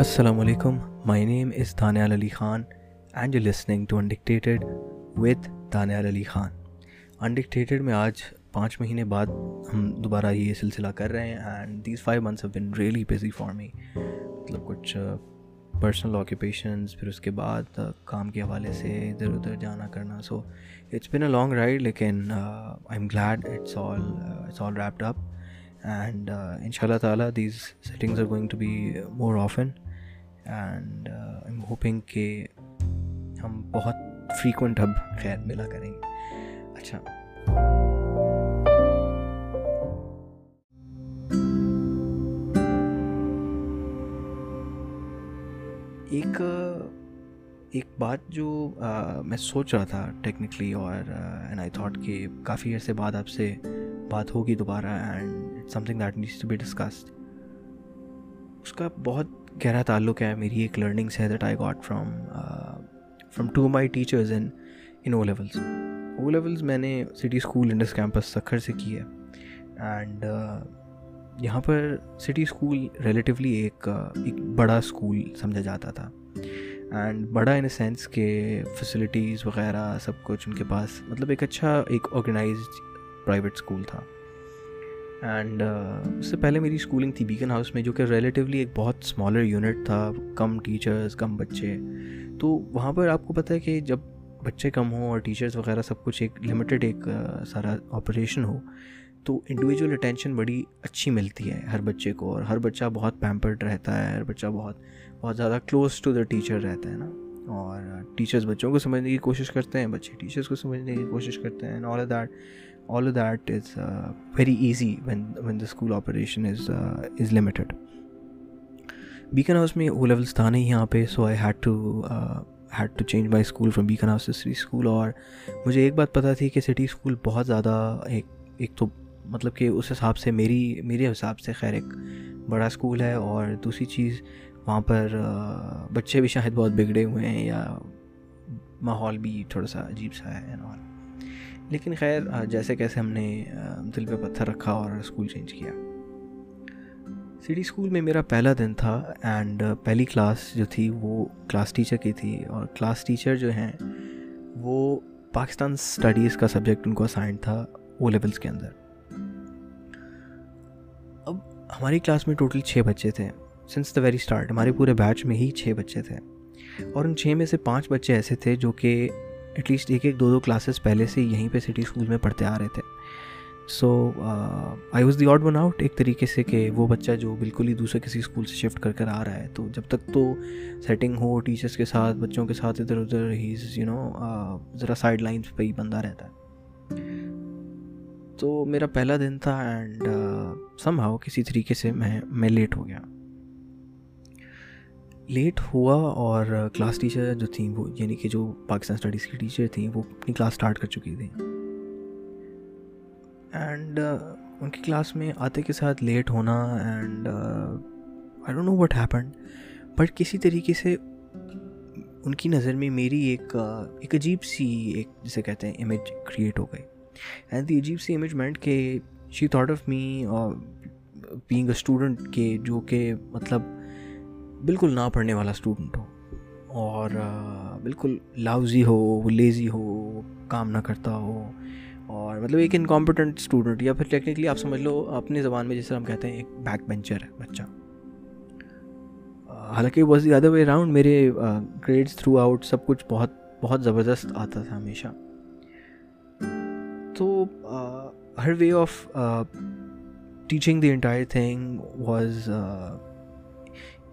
السلام علیکم my name is Danial Ali Khan and you listening to indicated with Danial Ali Khan indicated میں آج پانچ مہینے بعد ہم دوبارہ یہ سلسلہ کر رہے ہیں and these five months been really busy for me مطلب کچھ uh, پرسنل آکوپیشنز پھر اس کے بعد uh, کام کے حوالے سے ادھر ادھر جانا کرنا. So it's been a long ride لیکن I'm glad it's all it's all wrapped up and ان شاء اللہ تعالیٰ these settings are going to be more often and I'm hoping کہ ہم بہت فریکوینٹ اب خیر ملا کریں۔ گے اچھا۔ ایک ایک بات جو میں سوچ رہا تھا ٹیکنیکلی اور اینڈ آئی تھاٹ کہ کافی عرصے بعد آپ سے بات ہوگی دوبارہ and something that needs to be discussed اس کا بہت گہرا تعلق ہے میری ایک لرننگس ہے that I got from from to my teachers in in O levels O levels میں نے city school Indus campus Sukkur سے کی ہے. اینڈ uh, یہاں پر سٹی اسکول ریلیٹیولی ایک uh, ایک بڑا اسکول سمجھا جاتا تھا. اینڈ بڑا ان اے سینس کہ فیسلٹیز وغیرہ سب کچھ ان کے پاس مطلب ایک اچھا ایک آرگنائزڈ پرائیویٹ اسکول تھا. اینڈ uh, اس سے پہلے میری اسکولنگ تھی بیکن ہاؤس میں جو کہ ریلیٹیولی ایک بہت اسمالر یونٹ تھا، کم ٹیچرز کم بچے۔ تو وہاں پر آپ کو پتہ ہے کہ جب بچے کم ہوں اور ٹیچرز وغیرہ سب کچھ ایک لمیٹیڈ ایک سارا آپریشن ہو، تو انڈیویجول اٹینشن بڑی اچھی ملتی ہے ہر بچے کو۔ اور ہر بچہ بہت پیمپرڈ رہتا ہے، ہر بچہ بہت بہت زیادہ کلوز ٹو دا ٹیچر رہتا ہے نا۔ اور ٹیچرز بچوں کو سمجھنے کی کوشش کرتے ہیں، بچے ٹیچرس کو سمجھنے کی کوشش کرتے ہیں all that all that is very easy when when the school operation is is limited Beaconhouse میں او لیولس تھا نہیں یہاں پہ so I had to had to change my school from Beaconhouse city school اور مجھے ایک بات پتہ تھی کہ سٹی اسکول بہت زیادہ ایک ایک تو مطلب کہ اس حساب سے میری میرے حساب سے خیر ایک بڑا اسکول ہے اور دوسری چیز وہاں پر بچے بھی شاید بہت بگڑے ہوئے ہیں یا ماحول بھی تھوڑا سا عجیب سا ہے لیکن خیر جیسے کیسے ہم نے دل پہ پتھر رکھا اور اسکول چینج کیا۔ سٹی اسکول میں میرا پہلا دن تھا اینڈ پہلی کلاس جو تھی وہ کلاس ٹیچر کی تھی اور کلاس ٹیچر جو ہیں وہ پاکستان اسٹڈیز کا سبجیکٹ ان کو اسائن تھا او لیولس کے اندر۔ اب ہماری کلاس میں ٹوٹل چھ بچے تھے۔ سنس دا ویری اسٹارٹ ہمارے پورے بیچ میں ہی چھ بچے تھے۔ اور ان چھ میں سے پانچ بچے ایسے تھے جو کہ ایٹ لیسٹ ایک ایک دو دو کلاسز پہلے سے یہیں پہ سٹی اسکول میں پڑھتے آ رہے تھے۔ So I was the odd one out ایک طریقے سے کہ وہ بچہ جو بالکل ہی دوسرے کسی اسکول سے شفٹ کر کر آ رہا ہے، تو جب تک تو سیٹنگ ہو ٹیچرس کے ساتھ، بچوں کے ساتھ ادھر ادھر ہی یو نو ذرا سائڈ لائنس پہ ہی بندہ رہتا ہے۔ تو میرا پہلا دن تھا اینڈ سم ہاؤ کسی طریقے سے میں میں لیٹ ہو گیا۔ لیٹ ہوا اور کلاس ٹیچر جو تھیں وہ یعنی کہ جو پاکستان اسٹڈیز کی ٹیچر تھیں، وہ اپنی کلاس اسٹارٹ کر چکی تھیں۔ اینڈ ان کی کلاس میں آتے کے ساتھ لیٹ ہونا and I don't know what happen but کسی طریقے سے ان کی نظر میں میری ایک ایک عجیب سی، ایک جسے کہتے ہیں امیج کریٹ ہو گئی۔ اینڈ دی عجیب سی امیج مینٹ کہ she thought of me being a student کے، جو کہ مطلب بالکل نہ پڑھنے والا اسٹوڈنٹ ہو اور بالکل لاؤزی ہو لیزی ہو، کام نہ کرتا ہو اور مطلب ایک انکمپٹنٹ اسٹوڈنٹ یا پھر ٹیکنیکلی آپ سمجھ لو اپنی زبان میں جس طرح ہم کہتے ہیں ایک بیک بینچر ہے بچہ۔ حالانکہ was the other way around میرے گریڈس تھرو آؤٹ سب کچھ بہت بہت زبردست آتا تھا ہمیشہ۔ تو ہر way of teaching the entire thing was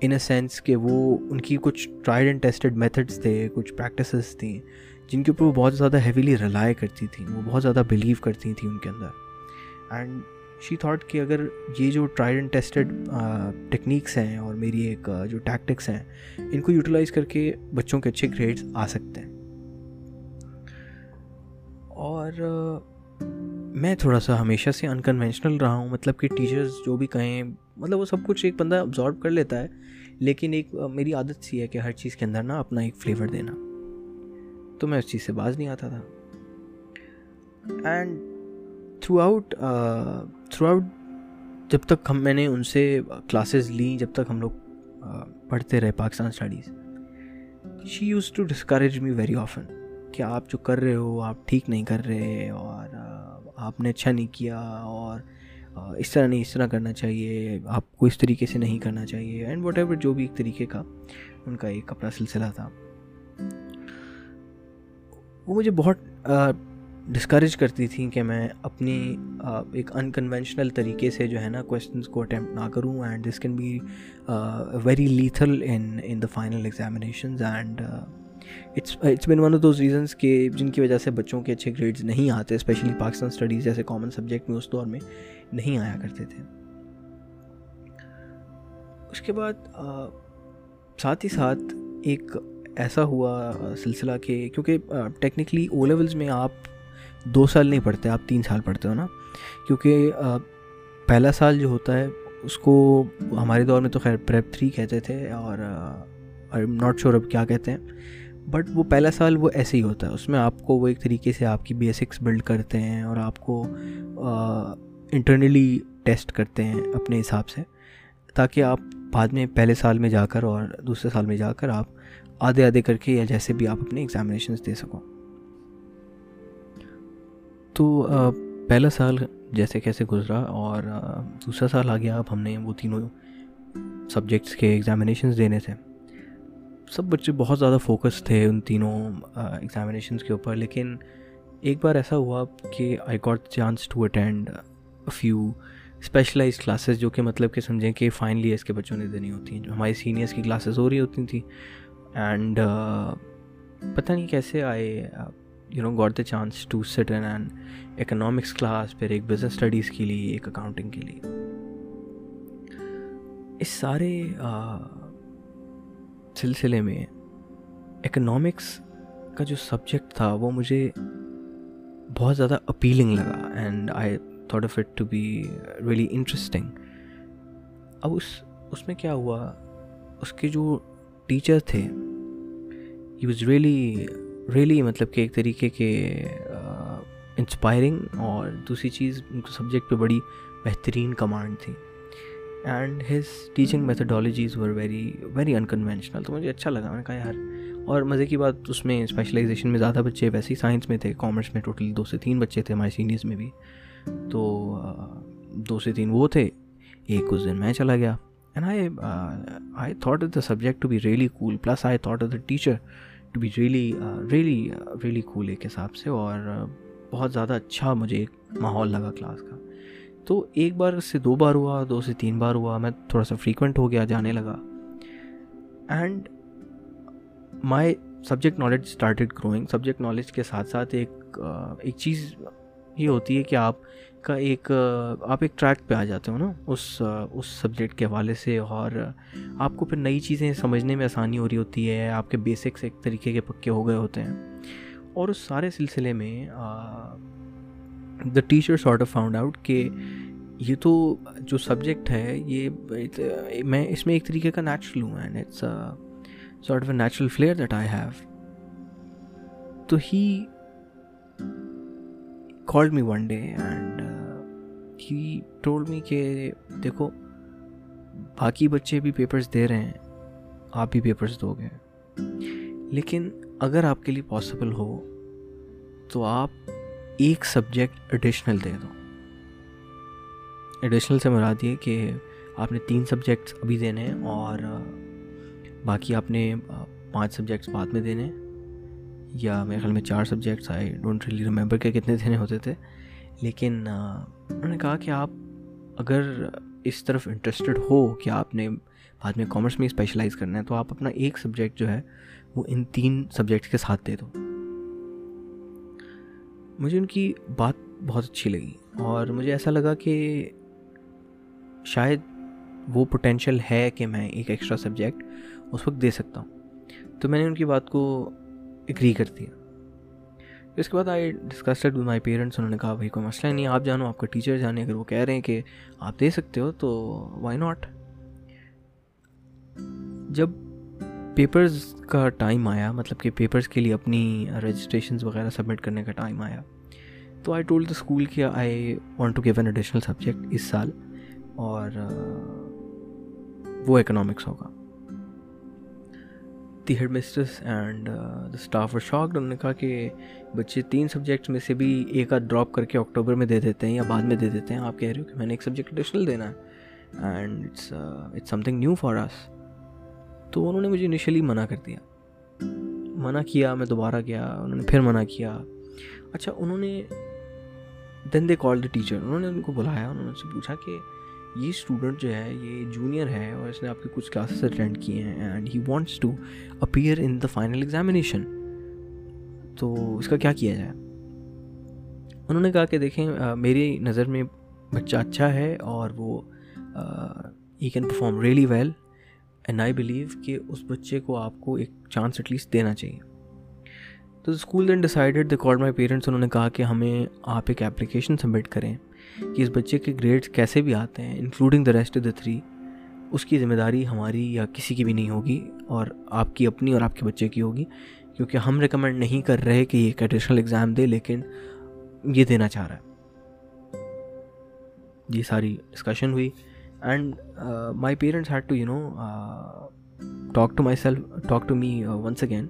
in a sense کہ وہ ان کی کچھ ٹرائڈ اینڈ ٹیسٹڈ میتھڈس تھے، کچھ پریکٹسز تھیں، جن کے اوپر وہ بہت زیادہ ہیویلی ریلائی کرتی تھیں، وہ بہت زیادہ بلیو کرتی تھیں ان کے اندر۔ اینڈ شی تھاٹ کہ اگر یہ جو ٹرائڈ اینڈ ٹیسٹڈ ٹیکنیکس ہیں اور میری ایک جو ٹیکٹکس ہیں، ان کو یوٹیلائز کر کے بچوں کے اچھے گریڈس آ سکتے ہیں۔ اور میں تھوڑا سا ہمیشہ سے انکنوینشنل رہا ہوں۔ مطلب کہ ٹیچرز جو بھی کہیں مطلب وہ سب کچھ ایک بندہ ابزارو کر لیتا ہے، لیکن ایک میری عادت سی ہے کہ ہر چیز کے اندر نا اپنا ایک فلیور دینا۔ تو میں اس چیز سے باز نہیں آتا تھا۔ And throughout throughout جب تک ہم، میں نے ان سے کلاسز لیں، جب تک ہم لوگ پڑھتے رہے Pakistan studies she used to discourage me very often کہ آپ جو کر رہے ہو، آپ ٹھیک نہیں کر رہے اور آپ نے اچھا نہیں کیا اور اس طرح نہیں، اس طرح کرنا چاہیے، آپ کو اس طریقے سے نہیں کرنا چاہیے اینڈ واٹ ایور جو بھی ایک طریقے کا ان کا ایک اپنا سلسلہ تھا۔ وہ مجھے بہت ڈسکریج کرتی تھیں کہ میں اپنی ایک انکنونشنل طریقے سے جو ہے نا کوشچنس کو اٹیمپٹ نہ کروں and this can be very lethal in in the final examinations and it's it's been one of those reasons کہ جن کی وجہ سے بچوں کے اچھے گریڈز نہیں آتے اسپیشلی پاکستان اسٹڈیز جیسے کامن سبجیکٹ میں اس دور میں۔ نہیں آیا کرتے تھے۔ اس کے بعد ساتھ ہی ساتھ ایک ایسا ہوا سلسلہ کہ کیونکہ ٹیکنیکلی او لیولز میں آپ دو سال نہیں پڑھتے، آپ تین سال پڑھتے ہو نا۔ کیونکہ پہلا سال جو ہوتا ہے، اس کو ہمارے دور میں تو خیر پریپ تھری کہتے تھے اور ناٹ شیور اب کیا کہتے ہیں۔ بٹ وہ پہلا سال وہ ایسے ہی ہوتا ہے، اس میں آپ کو وہ ایک طریقے سے آپ کی بیسکس بلڈ کرتے ہیں اور آپ کو انٹرنلی ٹیسٹ کرتے ہیں اپنے حساب سے، تاکہ آپ بعد میں پہلے سال میں جا کر اور دوسرے سال میں جا کر آپ آدھے آدھے کر کے یا جیسے بھی آپ اپنے ایگزامینیشنس دے سکو۔ تو پہلا سال جیسے کیسے گزرا اور دوسرا سال آ گیا اب ہم نے وہ تینوں سبجیکٹس کے ایگزامینیشنز دینے تھے۔ سب بچے بہت زیادہ فوکس تھے ان تینوں ایگزامینیشنس کے اوپر، لیکن ایک بار ایسا ہوا کہ I got chance to attend few specialize classes جو کہ مطلب کہ سمجھیں کہ فائنل ایئرس کے بچوں نے دینی ہوتی ہیں، جو ہماری سینئرس کی کلاسز ہو رہی ہوتی تھیں۔ اینڈ uh, پتہ نہیں کیسے آئے you know got the chance to sit in an economics class پھر ایک بزنس اسٹڈیز کے لیے، ایک اکاؤنٹنگ کے لیے۔ اس سارے uh, سلسلے میں اکنامکس کا جو سبجیکٹ تھا، وہ مجھے بہت زیادہ اپیلنگ لگا۔ And I thought of it to be really interesting اب اس اس میں کیا ہوا، اس کے جو ٹیچر تھے ہی واز ریئلی ریئلی مطلب کہ ایک طریقے کے انسپائرنگ اور دوسری چیز ان کو سبجیکٹ پہ بڑی بہترین کمانڈ تھی. And his teaching methodologies were very very unconventional تو مجھے اچھا لگا. میں نے کہا یار، اور مزے کی بات اس میں اسپیشلائزیشن میں زیادہ بچے ویسے ہی سائنس میں تھے کامرس میں ٹوٹل دو سے تین بچے تھے ہمارے سینئرس میں بھی. تو دو سے تین وہ تھے۔ ایک اس دن میں چلا گیا۔ And I I thought of the subject to be really cool plus I thought of the teacher to be really really really cool ایک حساب سے اور بہت زیادہ اچھا مجھے ایک ماحول لگا کلاس کا۔ تو ایک بار سے دو بار ہوا، دو سے تین بار ہوا، میں تھوڑا سا فریکوینٹ ہو گیا، جانے لگا۔ And my subject knowledge started growing subject knowledge کے ساتھ ساتھ ایک ایک چیز یہ ہوتی ہے کہ آپ کا ایک، آپ ایک ٹریک پہ آ جاتے ہو نا، اس اس سبجیکٹ کے حوالے سے، اور آپ کو پھر نئی چیزیں سمجھنے میں آسانی ہو رہی ہوتی ہے، آپ کے بیسکس ایک طریقے کے پکے ہو گئے ہوتے ہیں۔ اور اس سارے سلسلے میں the teacher sort of found out کہ یہ تو جو سبجیکٹ ہے، یہ میں اس میں ایک طریقے کا نیچرل ہوں and it's sort of a natural flair that I have تو he called me one day and he told me کہ دیکھو باقی بچے بھی پیپرس دے رہے ہیں آپ بھی پیپرس دو گے لیکن اگر آپ کے لیے پاسبل ہو تو آپ ایک سبجیکٹ ایڈیشنل دے دو ایڈیشنل سے مراد یہ کہ آپ نے تین سبجیکٹس ابھی دینے ہیں اور باقی آپ نے پانچ سبجیکٹس بعد میں دینے ہیں یا میرے خیال میں چار subjects I don't rally remember کے کتنے دینے ہوتے تھے۔ لیکن انہوں نے کہا کہ آپ اگر اس طرف انٹرسٹڈ ہو کہ آپ نے بعد میں کامرس میں اسپیشلائز کرنا ہے، تو آپ اپنا ایک سبجیکٹ جو ہے، وہ ان تین سبجیکٹس کے ساتھ دے دو۔ مجھے ان کی بات بہت اچھی لگی اور مجھے ایسا لگا کہ شاید وہ پوٹینشیل ہے کہ میں ایک ایکسٹرا سبجیکٹ اس وقت دے سکتا ہوں۔ تو میں نے ان کی بات کو اگری کر دیا اس کے بعد I discussed with my parents انہوں نے کہا، بھائی، کوئی مسئلہ نہیں، آپ جانو، آپ کا ٹیچر جانے، اگر وہ کہہ رہے ہیں کہ آپ دے سکتے ہو، تو وائی ناٹ جب پیپرز کا ٹائم آیا مطلب کہ پیپرز کے لیے اپنی رجسٹریشنز وغیرہ سبمٹ کرنے کا ٹائم آیا، تو آئی ٹولڈ دا اسکول کہ I want to give an additional subject اس سال، اور وہ اکنامکس ہوگا۔ The headmistress and the staff اور شاکڈ انہوں نے کہا کہ بچے تین سبجیکٹس میں سے بھی ایک آدھ ڈراپ کر کے اکٹوبر میں دے دیتے ہیں یا بعد میں دے دیتے ہیں آپ کہہ رہے ہو کہ میں نے ایک سبجیکٹ ایڈیشنل دینا ہے and it's it's something new for us تو انہوں نے مجھے انیشلی منع کر دیا. منع کیا، میں دوبارہ گیا، انہوں نے پھر منع کیا. اچھا انہوں نے دین دے کال دا ٹیچر انہوں نے ان کو بلایا، انہوں نے ان سے پوچھا کہ یہ اسٹوڈنٹ جو ہے، یہ جونیئر ہے اور اس نے آپ کے کچھ کلاسز اٹینڈ کیے ہیں and he wants to appear in the final examination تو اس کا کیا کیا جائے؟ انہوں نے کہا کہ دیکھیں میری نظر میں بچہ اچھا ہے اور وہ he can perform really well and I believe کہ اس بچے کو آپ کو ایک چانس ایٹ لیسٹ دینا چاہیے۔ تو school then decided the call my parents انہوں نے کہا کہ ہمیں آپ ایک اپلیکیشن سبمٹ کریں۔ کہ اس بچے کے گریڈس کیسے بھی آتے ہیں including the rest of the three اس کی ذمہ داری ہماری یا کسی کی بھی نہیں ہوگی اور آپ کی اپنی اور آپ کے بچے کی ہوگی، کیونکہ ہم ریکمینڈ نہیں کر رہے کہ یہ ایک ایڈیشنل ایگزام دے، لیکن یہ دینا چاہ رہا ہے۔ یہ ساری ڈسکشن ہوئی۔ And my parents had to you know talk to myself talk to me once again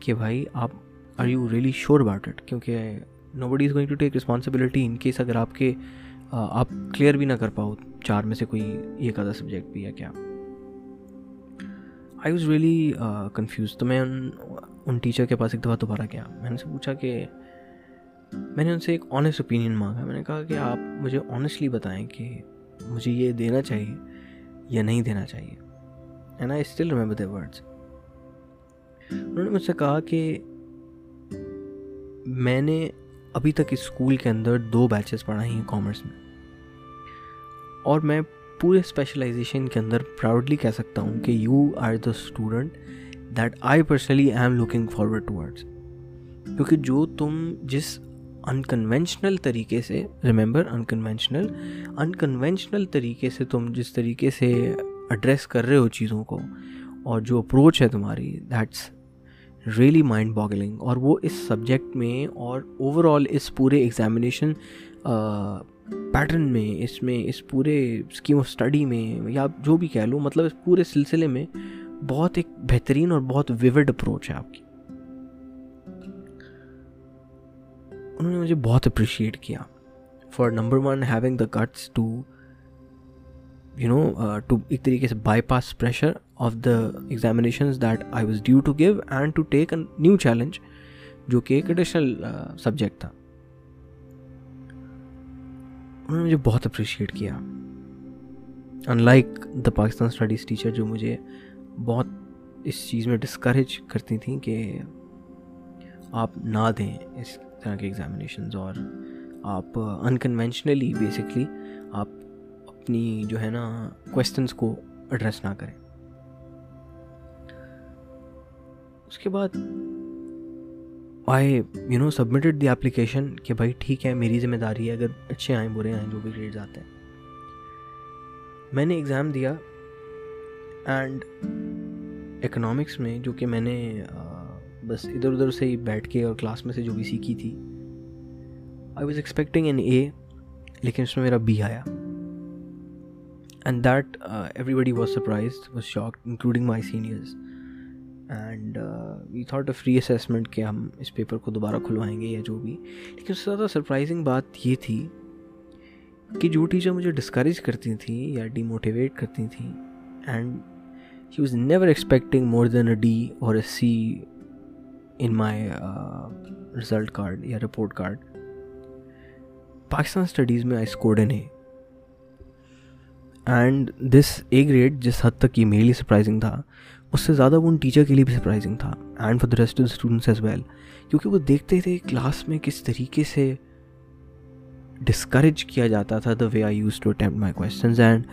کہ بھائی، آپ are you really sure about it کیونکہ nobody is going to take responsibility in case اگر آپ کے آپ کلیئر بھی نہ کر پاؤ، چار میں سے کوئی ایک آدھا سبجیکٹ بھی ہے کیا۔ آئی واز ریئلی کنفیوز تو میں ان ان ٹیچر کے پاس ایک دفعہ دوبارہ گیا۔ میں نے ان سے پوچھا کہ، میں نے ان سے ایک آنیسٹ اوپینین مانگا۔ میں نے کہا کہ آپ مجھے آنیسٹلی بتائیں کہ مجھے یہ دینا چاہیے یا نہیں دینا چاہیے۔ And I still remember the words انہوں نے مجھ سے کہا کہ میں نے ابھی تک اسکول کے اندر دو بیچز پڑھائی ہیں کامرس میں۔ اور میں پورے اسپیشلائزیشن کے اندر پراؤڈلی کہہ سکتا ہوں کہ you are the student that I personally I'm looking forward towards کیونکہ جو تم جس انکنوینشنل طریقے سے ریممبر انکنوینشنل انکنوینشنل طریقے سے تم جس طریقے سے ایڈریس کر رہے ہو چیزوں کو اور جو اپروچ ہے تمہاری دیٹس ریئلی مائنڈ باگلنگ اور وہ اس سبجیکٹ میں اور اوور آل اس پورے ایگزامینیشن پیٹرن میں، اس میں، اس پورے اسکیم آف اسٹڈی میں یا جو بھی کہہ لوں مطلب اس پورے سلسلے میں بہت ایک بہترین اور بہت ویوڈ اپروچ ہے آپ کی۔ انہوں نے مجھے بہت اپریشیٹ کیا۔ For number one having the guts to you know to ایک طریقے سے bypass pressure of the examinations that I was due to give and to take a new challenge جو کہ ایک ایڈیشنل سبجیکٹ uh, تھا۔ انہوں نے مجھے بہت اپریشیٹ کیا۔ In like the Pakistan studies teacher جو مجھے بہت اس چیز میں ڈسکریج کرتی تھیں کہ آپ نہ دیں اس طرح کے ایگزامینیشنز اور آپ uh, انکنوینشنلی بیسکلی آپ اپنی جو ہے نا کوشچنس کو ایڈریس نہ کریں۔ اس کے بعد I you know submitted the application کہ بھائی ٹھیک ہے، میری ذمہ داری ہے، اگر اچھے آئیں، برے آئیں، جو بھی گریڈز آتے ہیں۔ میں نے ایگزام دیا اینڈ اکنامکس میں جو کہ میں نے بس ادھر ادھر سے ہی بیٹھ کے اور کلاس میں سے جو بھی سیکھی تھی۔ I was expecting an A لیکن اس میں میرا بی آیا۔ And that everybody was surprise was shock including my seniors and we thought a free assessment کہ ہم اس پیپر کو دوبارہ کھلوائیں گے یا جو بھی. لیکن اس سے زیادہ سرپرائزنگ بات یہ تھی کہ جو ٹیچر مجھے ڈسکریج کرتی تھیں یا ڈی موٹیویٹ کرتی تھیں and he was never expecting more than a D اور a C in my result card یا رپورٹ کارڈ پاکستان اسٹڈیز میں I scored an A and this A grade جس حد تک یہ میرے لیے سرپرائزنگ تھا اس سے زیادہ وہ ان ٹیچر کے لیے بھی سرپرائزنگ تھا and for the rest of students as well کیونکہ وہ دیکھتے تھے کلاس میں کس طریقے سے ڈسکریج کیا جاتا تھا the way I used to attempt my questions and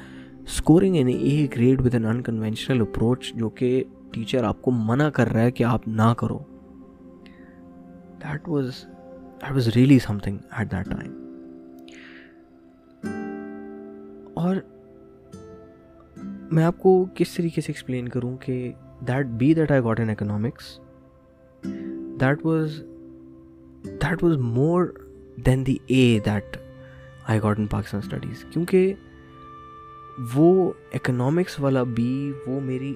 scoring an A grade with an unconventional approach جو کہ ٹیچر آپ کو منع کر رہا ہے کہ آپ نہ کرو. That was that was really something at that time اور میں آپ کو کس طریقے سے ایکسپلین کروں کہ that B that I got in economics that was that was more than the A that I got in Pakistan studies کیونکہ وہ اکنامکس والا بی وہ میری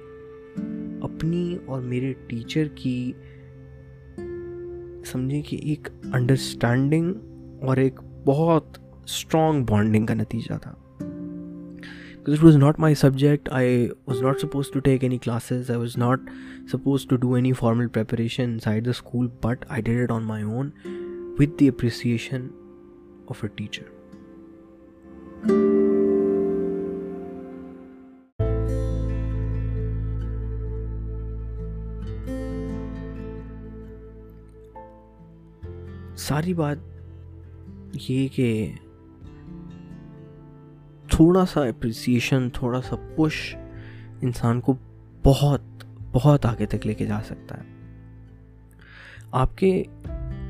اپنی اور میرے ٹیچر کی سمجھیں کہ ایک انڈرسٹینڈنگ اور ایک بہت اسٹرانگ بانڈنگ کا نتیجہ تھا۔ It was not my subject I was not suppose to take any classes I was not suppose to do any formal preparation side the school but I did it on my own with the appreciation of a teacher ساری بات یہ کہ تھوڑا سا appreciation تھوڑا سا push انسان کو بہت بہت آگے تک لے کے جا سکتا ہے۔ آپ کے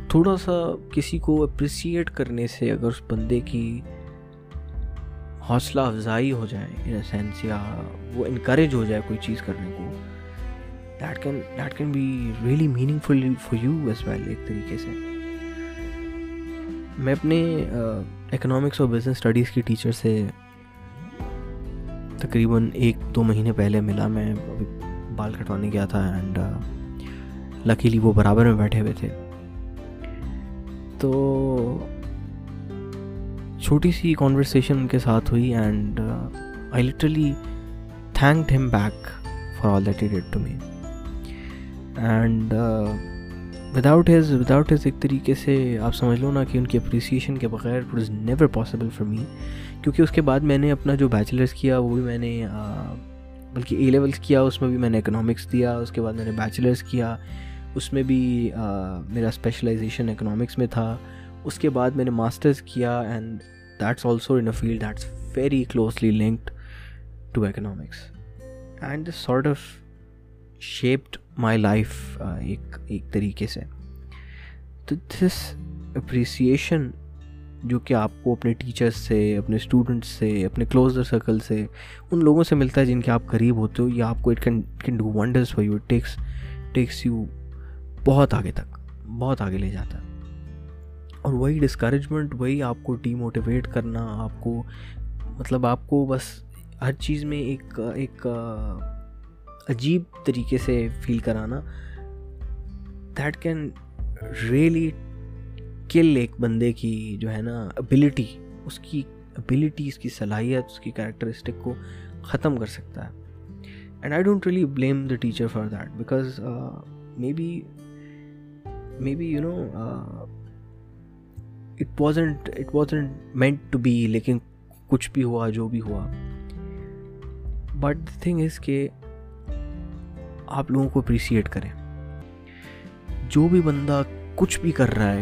تھوڑا سا کسی کو اپریسیٹ کرنے سے اگر اس بندے کی حوصلہ افزائی ہو جائے ان اے سینس یا وہ انکریج ہو جائے کوئی چیز کرنے کو that can that can be really meaningful for you as well ایک طریقے سے۔ میں اپنے اکنامکس اور بزنس اسٹڈیز کی ٹیچر سے تقریباً ایک دو مہینے پہلے ملا میں ابھی بال کٹوانے گیا تھا اینڈ لکیلی uh, وہ برابر میں بیٹھے ہوئے تھے۔ تو چھوٹی سی کانورسیشن ان کے ساتھ ہوئی and I literally thanked him back for all that did to me and without his without his ایک طریقے سے آپ سمجھ لو نا کہ ان کی اپریسیشن کے بغیر it is never possible for me کیونکہ اس کے بعد میں نے اپنا جو بیچلرس کیا وہ بھی میں نے بلکہ اے لیولس کیا، اس میں بھی میں نے اکنامکس دیا، اس کے بعد میں نے بیچلرس کیا، اس میں بھی میرا اسپیشلائزیشن اکنامکس میں تھا، اس کے بعد میں نے ماسٹرز کیا and that's also in a field that's very closely linked to economics and sort of shaped my life ایک ایک طریقے سے۔ تو دس اپریسیشن جو کہ آپ کو اپنے ٹیچرس سے، اپنے اسٹوڈنٹس سے، اپنے کلوزر سرکل سے، ان لوگوں سے ملتا ہے جن کے آپ قریب ہوتے ہو، یا آپ کو it can can do wonders for you takes takes you بہت آگے تک، بہت آگے لے جاتا ہے۔ اور وہی ڈسکریجمنٹ وہی آپ کو ڈی موٹیویٹ کرنا، آپ کو مطلب آپ کو بس ہر چیز میں ایک ایک عجیب طریقے سے فیل کرانا دیٹ کین ریئلی کل ایک بندے کی جو ہے نا ابلٹی اس کی ابلٹی اس کی صلاحیت، اس کی کریکٹرسٹک کو ختم کر سکتا ہے۔ And I don't really blame the teacher for that because maybe maybe you know it wasn't it wasn't meant to be لیکن کچھ بھی ہوا، جو بھی ہوا۔ بٹ دا تھنگ از کہ آپ لوگوں کو اپریسیٹ کریں۔ جو بھی بندہ کچھ بھی کر رہا ہے،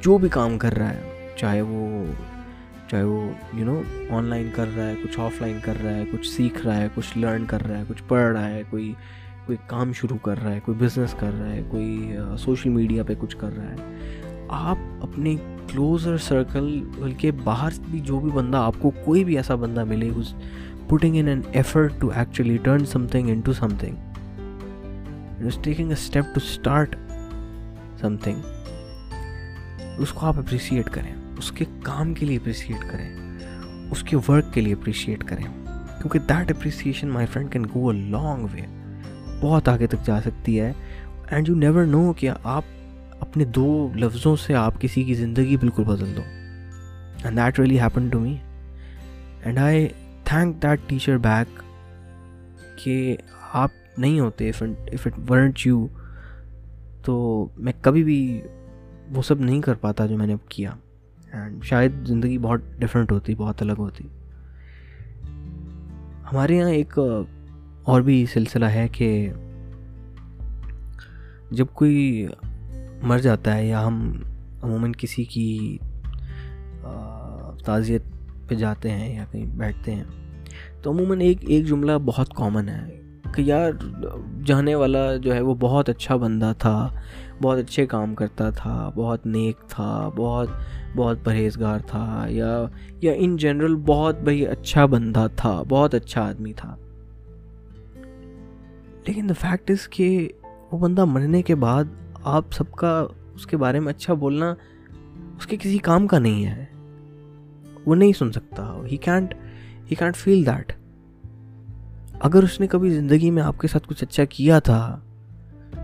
جو بھی کام کر رہا ہے، چاہے وہ چاہے وہ یو نو آن لائن کر رہا ہے، کچھ آف لائن کر رہا ہے، کچھ سیکھ رہا ہے، کچھ لرن کر رہا ہے، کچھ پڑھ رہا ہے، کوئی کوئی کام شروع کر رہا ہے، کوئی بزنس کر رہا ہے، کوئی سوشل میڈیا پہ کچھ کر رہا ہے۔ آپ اپنے کلوزر سرکل بلکہ باہر بھی جو بھی بندہ آپ کو کوئی بھی ایسا بندہ ملے، اس putting in an effort to actually turn something into something. Just taking a step to start something. اس کو آپ اپریسیٹ کریں اس کے کام کے لیے اپریسیٹ کریں اس کے ورک کے لیے اپریشیٹ کریں کیونکہ that appreciation my friend can go a long way بہت آگے تک جا سکتی ہے. اینڈ یو نیور نو کہ آپ اپنے دو لفظوں سے آپ کسی کی زندگی بالکل بدل دو. And that really happen to me and I thank that teacher back کہ آپ نہیں ہوتے اف اٹ ورنٹ یو تو میں کبھی بھی وہ سب نہیں کر پاتا جو میں نے اب کیا۔ اینڈ شاید زندگی بہت ڈفرینٹ ہوتی، بہت الگ ہوتی۔ ہمارے یہاں ایک اور بھی سلسلہ ہے کہ جب کوئی مر جاتا ہے یا ہم عموماً کسی کی تعزیت پہ جاتے ہیں یا کہیں بیٹھتے ہیں۔ تو عموماً ایک ایک جملہ بہت کامن ہے کہ یار جانے والا جو ہے وہ بہت اچھا بندہ تھا، بہت اچھے کام کرتا تھا، بہت نیک تھا، بہت بہت پرہیزگار تھا یا یا ان جنرل بہت بھائی اچھا بندہ تھا، بہت اچھا آدمی تھا۔ لیکن دا فیکٹ از کہ وہ بندہ مرنے کے بعد آپ سب کا اس کے بارے میں اچھا بولنا اس کے کسی کام کا نہیں ہے۔ وہ نہیں سن سکتا۔ He can't he can't feel that اگر اس نے کبھی زندگی میں آپ کے ساتھ کچھ اچھا کیا تھا،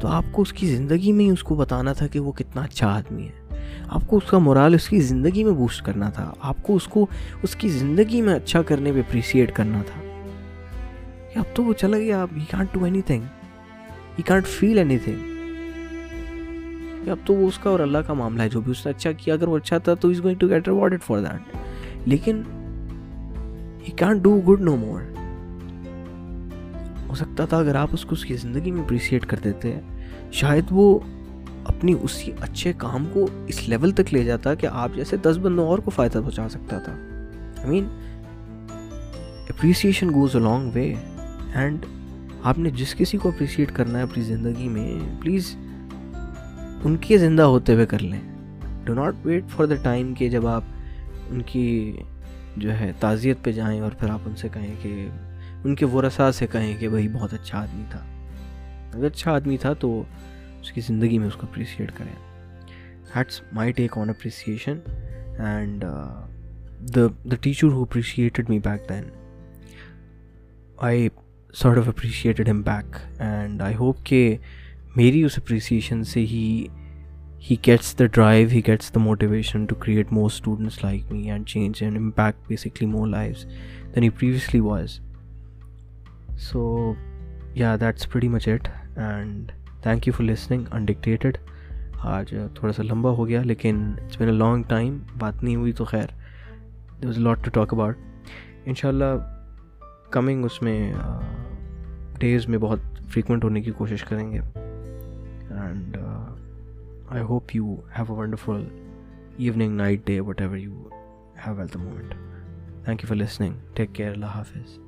تو آپ کو اس کی زندگی میں ہی اس کو بتانا تھا کہ وہ کتنا اچھا آدمی ہے۔ آپ کو اس کا مرال اس کی زندگی میں بوسٹ کرنا تھا۔ آپ کو اس کو، اس کی زندگی میں اچھا کرنے پہ اپریسیٹ کرنا تھا۔ اب تو وہ چلا گیا۔ اب he can't do anything he can't feel anything اب تو وہ اس کا اور اللہ کا معاملہ ہے۔ جو بھی اس نے اچھا کیا، اگر وہ اچھا تھا تو is going to get rewarded for that لیکن he can't do good no more ہو سکتا تھا اگر آپ اس کو اس کی زندگی میں اپریسیٹ کر دیتے، شاید وہ اپنی اسی اچھے کام کو اس لیول تک لے جاتا کہ آپ جیسے دس بندوں اور کو فائدہ پہنچا سکتا تھا۔ I mean appreciation goes a long way and آپ نے جس کسی کو اپریسیٹ کرنا ہے اپنی زندگی میں پلیز ان کے زندہ ہوتے ہوئے کر لیں۔ Do not wait for the time کہ جب آپ ان کی جو ہے تعزیت پہ جائیں اور پھر آپ ان سے کہیں کہ ان کے ورثا سے کہیں کہ بھائی بہت اچھا آدمی تھا۔ اگر اچھا آدمی تھا تو اس کی زندگی میں اس کو اپریسیٹ کریں۔ That's my take on appreciation and the the teacher who appreciated me back then I sort of appreciated him back and I hope کہ میری اس اپریسیشن سے he he gets the drive he gets the motivation to create more students like me and change and impact basically more life then he previously was so yeah that's very much it and thank you for listening انڈکٹیٹڈ آج تھوڑا سا لمبا ہو گیا، لیکن it's been a long time بات نہیں ہوئی تو خیر there was lot to talk about ان شاء اللہ کمنگ اس میں ڈیز میں بہت فریکوینٹ ہونے کی کوشش کریں گے. And I hope you have a wonderful evening night day whatever you have at the moment thank you for listening take care اللہ حافظ